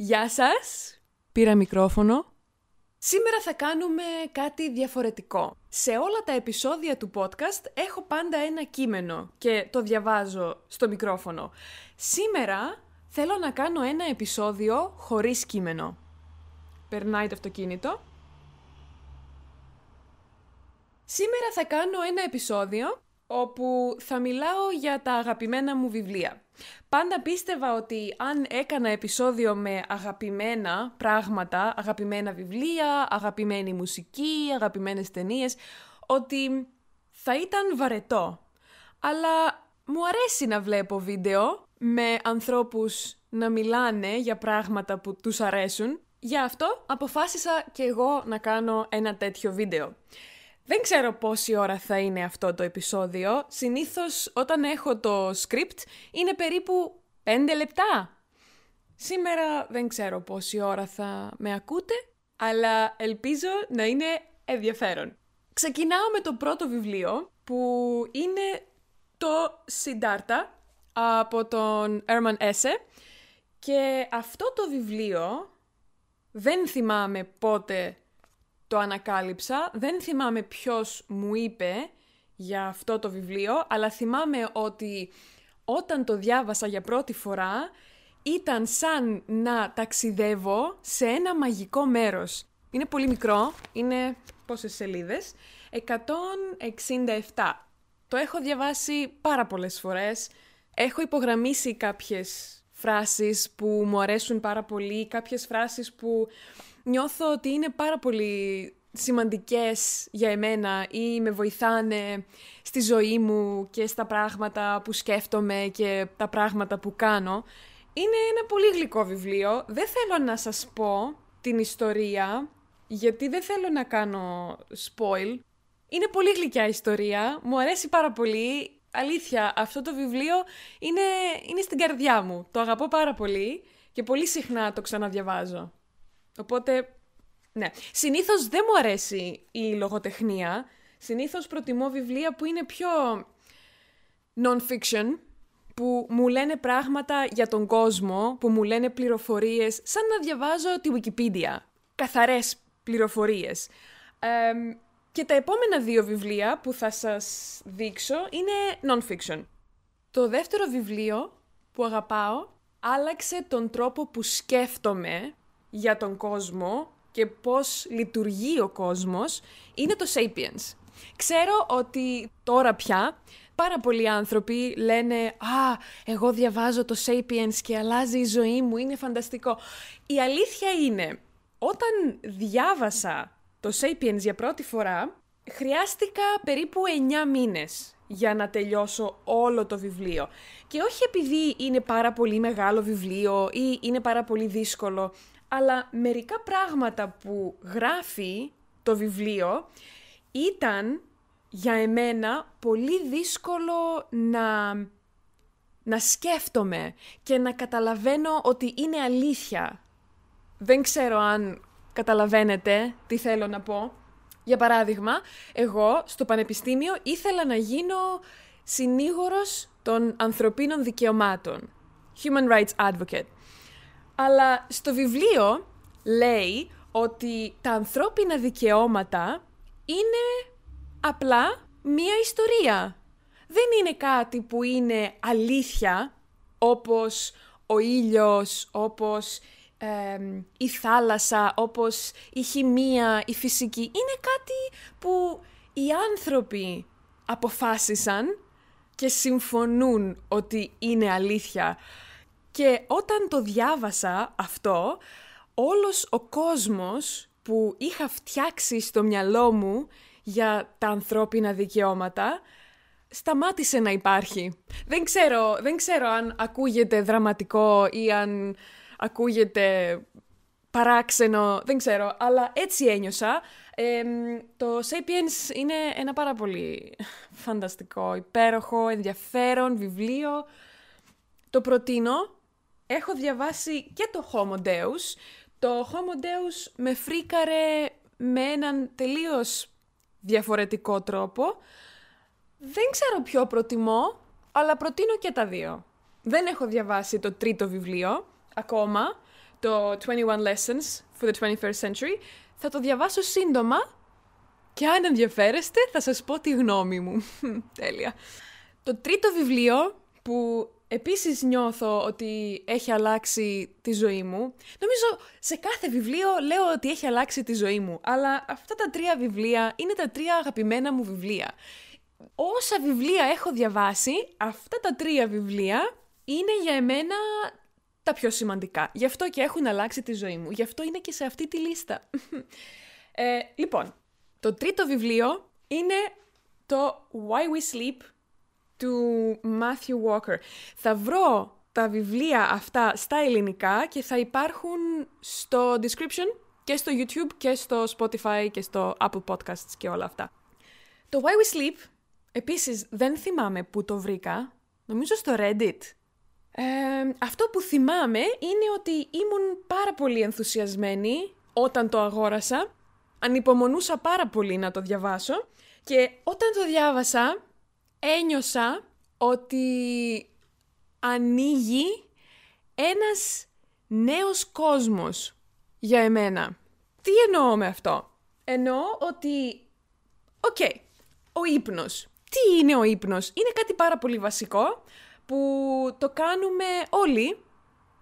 Γεια σας! Πήρα μικρόφωνο. Σήμερα θα κάνουμε κάτι διαφορετικό. Σε όλα τα επεισόδια του podcast έχω πάντα ένα κείμενο και το διαβάζω στο μικρόφωνο. Σήμερα θέλω να κάνω ένα επεισόδιο χωρίς κείμενο. Περνάει το αυτοκίνητο. Σήμερα θα κάνω ένα επεισόδιο όπου θα μιλάω για τα αγαπημένα μου βιβλία. Πάντα πίστευα ότι αν έκανα επεισόδιο με αγαπημένα πράγματα, αγαπημένα βιβλία, αγαπημένη μουσική, αγαπημένες ταινίες, ότι θα ήταν βαρετό. Αλλά μου αρέσει να βλέπω βίντεο με ανθρώπους να μιλάνε για πράγματα που τους αρέσουν. Γι' αυτό αποφάσισα και εγώ να κάνω ένα τέτοιο βίντεο. Δεν ξέρω πόση ώρα θα είναι αυτό το επεισόδιο. Συνήθως όταν έχω το script είναι περίπου 5 λεπτά. Σήμερα δεν ξέρω πόση ώρα θα με ακούτε, αλλά ελπίζω να είναι ενδιαφέρον. Ξεκινάω με το πρώτο βιβλίο που είναι το Siddhartha από τον Έρμαν Έσε και αυτό το βιβλίο δεν θυμάμαι πότε το ανακάλυψα. Δεν θυμάμαι ποιος μου είπε για αυτό το βιβλίο, αλλά θυμάμαι ότι όταν το διάβασα για πρώτη φορά ήταν σαν να ταξιδεύω σε ένα μαγικό μέρος. Είναι πολύ μικρό, είναι πόσες σελίδες, 167. Το έχω διαβάσει πάρα πολλές φορές, έχω υπογραμμίσει κάποιες φράσεις που μου αρέσουν πάρα πολύ, κάποιες φράσεις που νιώθω ότι είναι πάρα πολύ σημαντικές για εμένα ή με βοηθάνε στη ζωή μου και στα πράγματα που σκέφτομαι και τα πράγματα που κάνω. Είναι ένα πολύ γλυκό βιβλίο. Δεν θέλω να σας πω την ιστορία, γιατί δεν θέλω να κάνω spoil. Είναι πολύ γλυκιά ιστορία, μου αρέσει πάρα πολύ. Αλήθεια, αυτό το βιβλίο είναι, είναι στην καρδιά μου. Το αγαπώ πάρα πολύ και πολύ συχνά το ξαναδιαβάζω. Οπότε, ναι. Συνήθως δεν μου αρέσει η λογοτεχνία. Συνήθως προτιμώ βιβλία που είναι πιο non-fiction, που μου λένε πράγματα για τον κόσμο, που μου λένε πληροφορίες, σαν να διαβάζω τη Wikipedia. Καθαρές πληροφορίες. Και τα επόμενα δύο βιβλία που θα σας δείξω είναι non-fiction. Το δεύτερο βιβλίο που αγαπάω άλλαξε τον τρόπο που σκέφτομαι για τον κόσμο και πώς λειτουργεί ο κόσμος είναι το Sapiens. Ξέρω ότι τώρα πια πάρα πολλοί άνθρωποι λένε «Α, εγώ διαβάζω το Sapiens και αλλάζει η ζωή μου, είναι φανταστικό». Η αλήθεια είναι, όταν διάβασα το Sapiens για πρώτη φορά, χρειάστηκα περίπου 9 μήνες για να τελειώσω όλο το βιβλίο. Και όχι επειδή είναι πάρα πολύ μεγάλο βιβλίο ή είναι πάρα πολύ δύσκολο, αλλά μερικά πράγματα που γράφει το βιβλίο ήταν για εμένα πολύ δύσκολο να, να σκέφτομαι και να καταλαβαίνω ότι είναι αλήθεια. Δεν ξέρω αν καταλαβαίνετε τι θέλω να πω. Για παράδειγμα, εγώ στο πανεπιστήμιο ήθελα να γίνω συνήγορος των ανθρωπίνων δικαιωμάτων. Human Rights Advocate. Αλλά στο βιβλίο λέει ότι τα ανθρώπινα δικαιώματα είναι απλά μία ιστορία. Δεν είναι κάτι που είναι αλήθεια, όπως ο ήλιος, όπως η θάλασσα, όπως η χημεία, η φυσική. Είναι κάτι που οι άνθρωποι αποφάσισαν και συμφωνούν ότι είναι αλήθεια. Και όταν το διάβασα αυτό, όλος ο κόσμος που είχα φτιάξει στο μυαλό μου για τα ανθρώπινα δικαιώματα, σταμάτησε να υπάρχει. Δεν ξέρω, δεν ξέρω αν ακούγεται δραματικό ή αν ακούγεται παράξενο, δεν ξέρω, αλλά έτσι ένιωσα. το Sapiens είναι ένα πάρα πολύ φανταστικό, υπέροχο, ενδιαφέρον βιβλίο. Το προτείνω έχω διαβάσει και το Homo Deus. Το Homo Deus με φρίκαρε με έναν τελείως διαφορετικό τρόπο. Δεν ξέρω ποιο προτιμώ, αλλά προτείνω και τα δύο. Δεν έχω διαβάσει το τρίτο βιβλίο ακόμα. το 21 Lessons for the 21st Century. Θα το διαβάσω σύντομα και αν ενδιαφέρεστε θα σας πω τη γνώμη μου. Τέλεια. Το τρίτο βιβλίο που επίσης νιώθω ότι έχει αλλάξει τη ζωή μου. Νομίζω σε κάθε βιβλίο λέω ότι έχει αλλάξει τη ζωή μου, αλλά αυτά τα τρία βιβλία είναι τα τρία αγαπημένα μου βιβλία. Όσα βιβλία έχω διαβάσει, αυτά τα τρία βιβλία είναι για εμένα τα πιο σημαντικά. Γι' αυτό και έχουν αλλάξει τη ζωή μου. Γι' αυτό είναι και σε αυτή τη λίστα. ε, λοιπόν, το τρίτο βιβλίο είναι το Why We Sleep του Matthew Walker. Θα βρω τα βιβλία αυτά στα ελληνικά και θα υπάρχουν στο description και στο YouTube και στο Spotify και στο Apple Podcasts και όλα αυτά. Το Why We Sleep, επίσης δεν θυμάμαι που το βρήκα, νομίζω στο Reddit. Ε, αυτό που θυμάμαι είναι ότι ήμουν πάρα πολύ ενθουσιασμένη όταν το αγόρασα. Ανυπομονούσα πάρα πολύ να το διαβάσω και όταν το διάβασα ένιωσα ότι ανοίγει ένας νέος κόσμος για εμένα. Τι εννοώ με αυτό; Εννοώ ότι, οκ, ο ύπνος. Τι είναι ο ύπνος; Είναι κάτι πάρα πολύ βασικό που το κάνουμε όλοι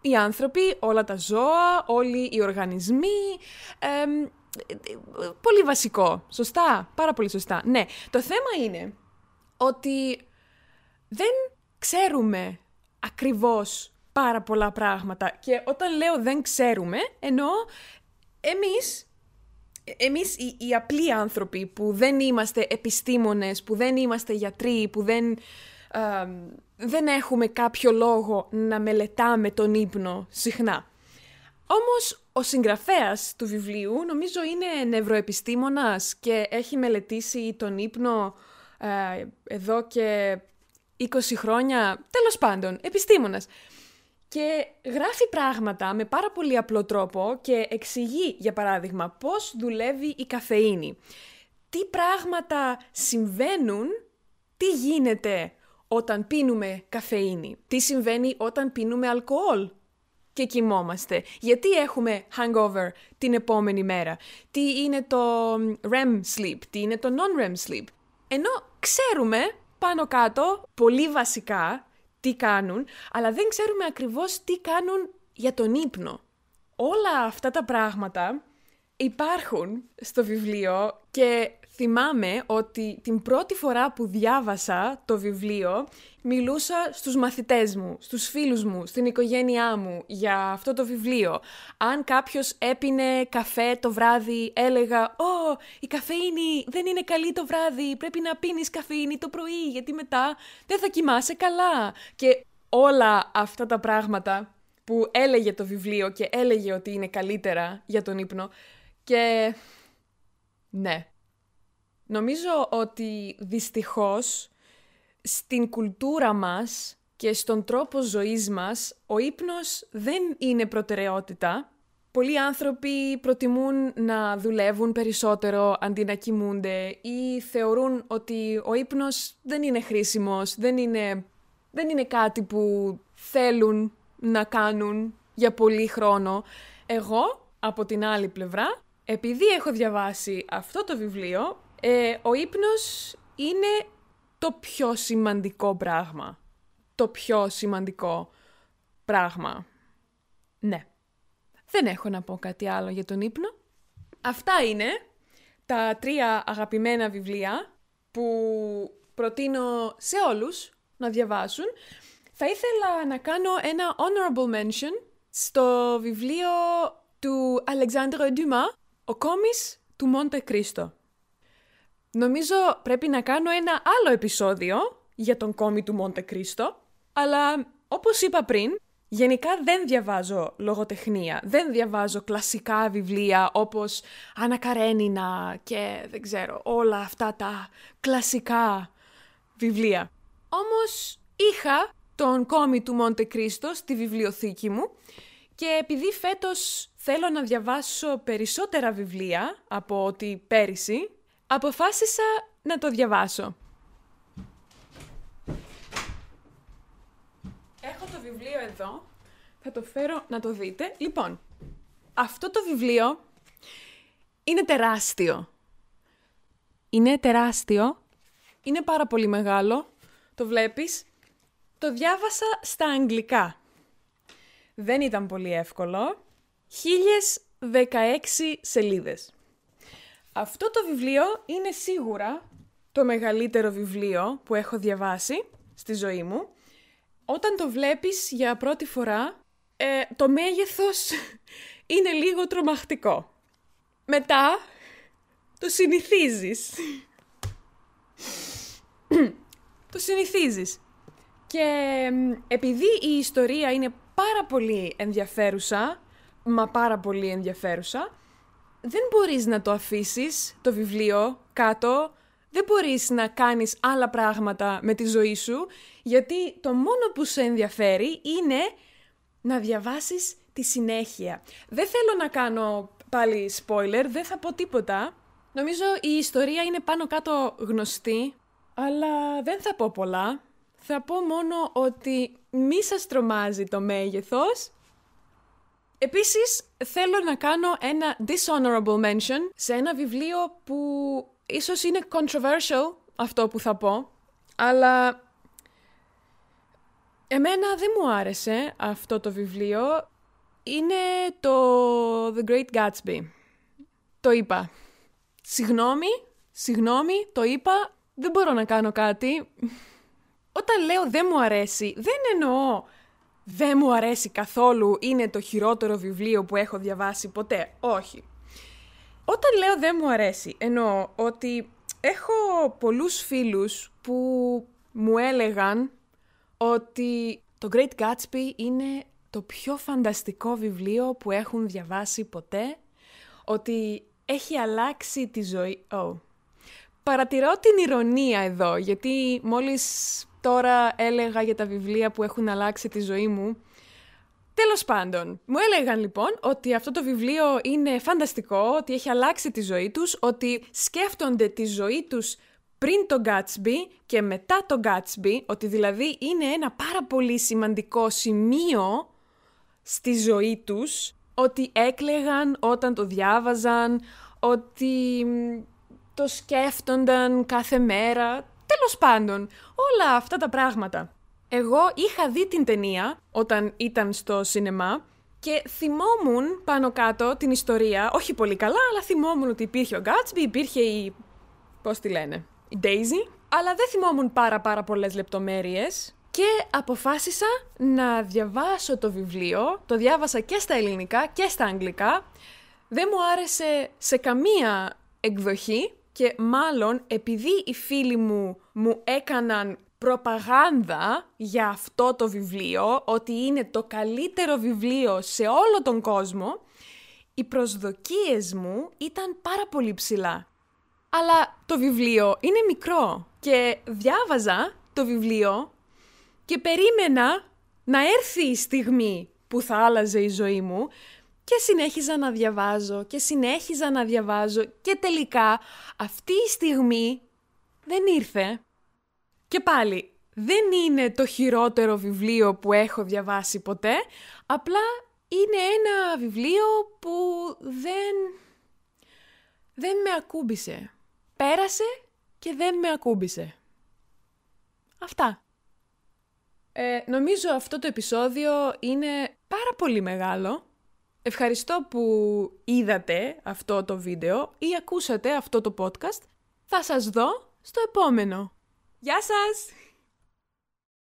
οι άνθρωποι, όλα τα ζώα, όλοι οι οργανισμοί. πολύ βασικό. Σωστά; Πάρα πολύ σωστά. Ναι. Το θέμα είναι ότι δεν ξέρουμε ακριβώς πάρα πολλά πράγματα. Και όταν λέω δεν ξέρουμε, εννοώ εμείς, εμείς οι, οι απλοί άνθρωποι που δεν είμαστε επιστήμονες, που δεν είμαστε γιατροί, που δεν, δεν έχουμε κάποιο λόγο να μελετάμε τον ύπνο συχνά. Όμως ο συγγραφέας του βιβλίου νομίζω είναι νευροεπιστήμονας και έχει μελετήσει τον ύπνο ε, εδώ και 20 χρόνια, τέλος πάντων, επιστήμονας. Και γράφει πράγματα με πάρα πολύ απλό τρόπο και εξηγεί, για παράδειγμα, πώς δουλεύει η καφεΐνη. Τι πράγματα συμβαίνουν, τι γίνεται όταν πίνουμε καφεΐνη, τι συμβαίνει όταν πίνουμε αλκοόλ; Και κοιμόμαστε, γιατί έχουμε hangover την επόμενη μέρα, τι είναι το REM sleep, τι είναι το non-REM sleep; Ενώ ξέρουμε πάνω κάτω πολύ βασικά τι κάνουν, αλλά δεν ξέρουμε ακριβώς τι κάνουν για τον ύπνο. Όλα αυτά τα πράγματα υπάρχουν στο βιβλίο και θυμάμαι ότι την πρώτη φορά που διάβασα το βιβλίο μιλούσα στους μαθητές μου, στους φίλους μου, στην οικογένειά μου για αυτό το βιβλίο. Αν κάποιος έπινε καφέ το βράδυ έλεγα «Ω, η καφεΐνη δεν είναι καλή το βράδυ, πρέπει να πίνεις καφεΐνη το πρωί γιατί μετά δεν θα κοιμάσαι καλά». Και όλα αυτά τα πράγματα που έλεγε το βιβλίο και έλεγε ότι είναι καλύτερα για τον ύπνο και ναι, Νομίζω ότι δυστυχώς στην κουλτούρα μας και στον τρόπο ζωής μας ο ύπνος δεν είναι προτεραιότητα. Πολλοί άνθρωποι προτιμούν να δουλεύουν περισσότερο αντί να κοιμούνται ή θεωρούν ότι ο ύπνος δεν είναι χρήσιμος, δεν είναι, δεν είναι κάτι που θέλουν να κάνουν για πολύ χρόνο. Εγώ, από την άλλη πλευρά, επειδή έχω διαβάσει αυτό το βιβλίο, ε, ο ύπνος είναι το πιο σημαντικό πράγμα. Το πιο σημαντικό πράγμα. Ναι. Δεν έχω να πω κάτι άλλο για τον ύπνο. Αυτά είναι τα τρία αγαπημένα βιβλία που προτείνω σε όλους να διαβάσουν. Θα ήθελα να κάνω ένα honorable mention στο βιβλίο του Alexandre Dumas, «Ο κόμις του Μοντε Κρίστο». Νομίζω πρέπει να κάνω ένα άλλο επεισόδιο για τον κόμι του Μοντε Κρίστο, αλλά όπως είπα πριν, γενικά δεν διαβάζω λογοτεχνία, δεν διαβάζω κλασικά βιβλία όπως Άννα Καρένινα και δεν ξέρω όλα αυτά τα κλασικά βιβλία. Όμως είχα τον κόμι του Μοντε Κρίστο στη βιβλιοθήκη μου και επειδή φέτος θέλω να διαβάσω περισσότερα βιβλία από ότι πέρυσι, αποφάσισα να το διαβάσω. Έχω το βιβλίο εδώ Θα το φέρω να το δείτε. Λοιπόν, αυτό το βιβλίο είναι τεράστιο. Είναι τεράστιο. Είναι πάρα πολύ μεγάλο. Το βλέπεις. Το διάβασα στα αγγλικά. Δεν ήταν πολύ εύκολο. 1016 σελίδες. Αυτό το βιβλίο είναι σίγουρα το μεγαλύτερο βιβλίο που έχω διαβάσει στη ζωή μου. Όταν το βλέπεις για πρώτη φορά, ε, το μέγεθος είναι λίγο τρομακτικό. Μετά, το συνηθίζεις. το συνηθίζεις. Και επειδή η ιστορία είναι πάρα πολύ ενδιαφέρουσα, μα πάρα πολύ ενδιαφέρουσα, δεν μπορείς να το αφήσεις το βιβλίο κάτω, δεν μπορείς να κάνεις άλλα πράγματα με τη ζωή σου, γιατί το μόνο που σε ενδιαφέρει είναι να διαβάσεις τη συνέχεια. Δεν θέλω να κάνω πάλι spoiler, δεν θα πω τίποτα. Νομίζω η ιστορία είναι πάνω κάτω γνωστή, αλλά δεν θα πω πολλά. Θα πω μόνο ότι μη σας τρομάζει το μέγεθος. Επίσης, θέλω να κάνω ένα dishonorable mention σε ένα βιβλίο που ίσως είναι controversial αυτό που θα πω, αλλά εμένα δεν μου άρεσε αυτό το βιβλίο. Είναι το The Great Gatsby. Το είπα. Συγγνώμη, συγγνώμη, το είπα, δεν μπορώ να κάνω κάτι. Όταν λέω δεν μου αρέσει, δεν εννοώ δεν μου αρέσει καθόλου, είναι το χειρότερο βιβλίο που έχω διαβάσει ποτέ. Όχι. Όταν λέω δεν μου αρέσει, εννοώ ότι έχω πολλούς φίλους που μου έλεγαν ότι το Great Gatsby είναι το πιο φανταστικό βιβλίο που έχουν διαβάσει ποτέ, ότι έχει αλλάξει τη ζωή... Oh. Παρατηρώ την ηρωνία εδώ, γιατί μόλις τώρα έλεγα για τα βιβλία που έχουν αλλάξει τη ζωή μου. Τέλος πάντων, μου έλεγαν λοιπόν ότι αυτό το βιβλίο είναι φανταστικό, ότι έχει αλλάξει τη ζωή τους, ότι σκέφτονται τη ζωή τους πριν το Gatsby και μετά το Gatsby, ότι δηλαδή είναι ένα πάρα πολύ σημαντικό σημείο στη ζωή τους, ότι έκλεγαν όταν το διάβαζαν, ότι το σκέφτονταν κάθε μέρα, τέλος πάντων, όλα αυτά τα πράγματα. Εγώ είχα δει την ταινία όταν ήταν στο σινεμά και θυμόμουν πάνω κάτω την ιστορία, όχι πολύ καλά, αλλά θυμόμουν ότι υπήρχε ο Γκάτσμπι, υπήρχε η... πώς τη λένε, η Daisy, αλλά δεν θυμόμουν πάρα πάρα πολλές λεπτομέρειες και αποφάσισα να διαβάσω το βιβλίο, το διάβασα και στα ελληνικά και στα αγγλικά, δεν μου άρεσε σε καμία εκδοχή και μάλλον επειδή οι φίλοι μου μου έκαναν προπαγάνδα για αυτό το βιβλίο, ότι είναι το καλύτερο βιβλίο σε όλο τον κόσμο, οι προσδοκίες μου ήταν πάρα πολύ ψηλά. Αλλά το βιβλίο είναι μικρό και διάβαζα το βιβλίο και περίμενα να έρθει η στιγμή που θα άλλαζε η ζωή μου και συνέχιζα να διαβάζω και συνέχιζα να διαβάζω και τελικά αυτή η στιγμή δεν ήρθε. Και πάλι, δεν είναι το χειρότερο βιβλίο που έχω διαβάσει ποτέ, απλά είναι ένα βιβλίο που δεν... δεν με ακούμπησε. Πέρασε και δεν με ακούμπησε. Αυτά. Ε, νομίζω αυτό το επεισόδιο είναι πάρα πολύ μεγάλο. Ευχαριστώ που είδατε αυτό το βίντεο ή ακούσατε αυτό το podcast. Θα σας δω στο επόμενο. Γεια σας!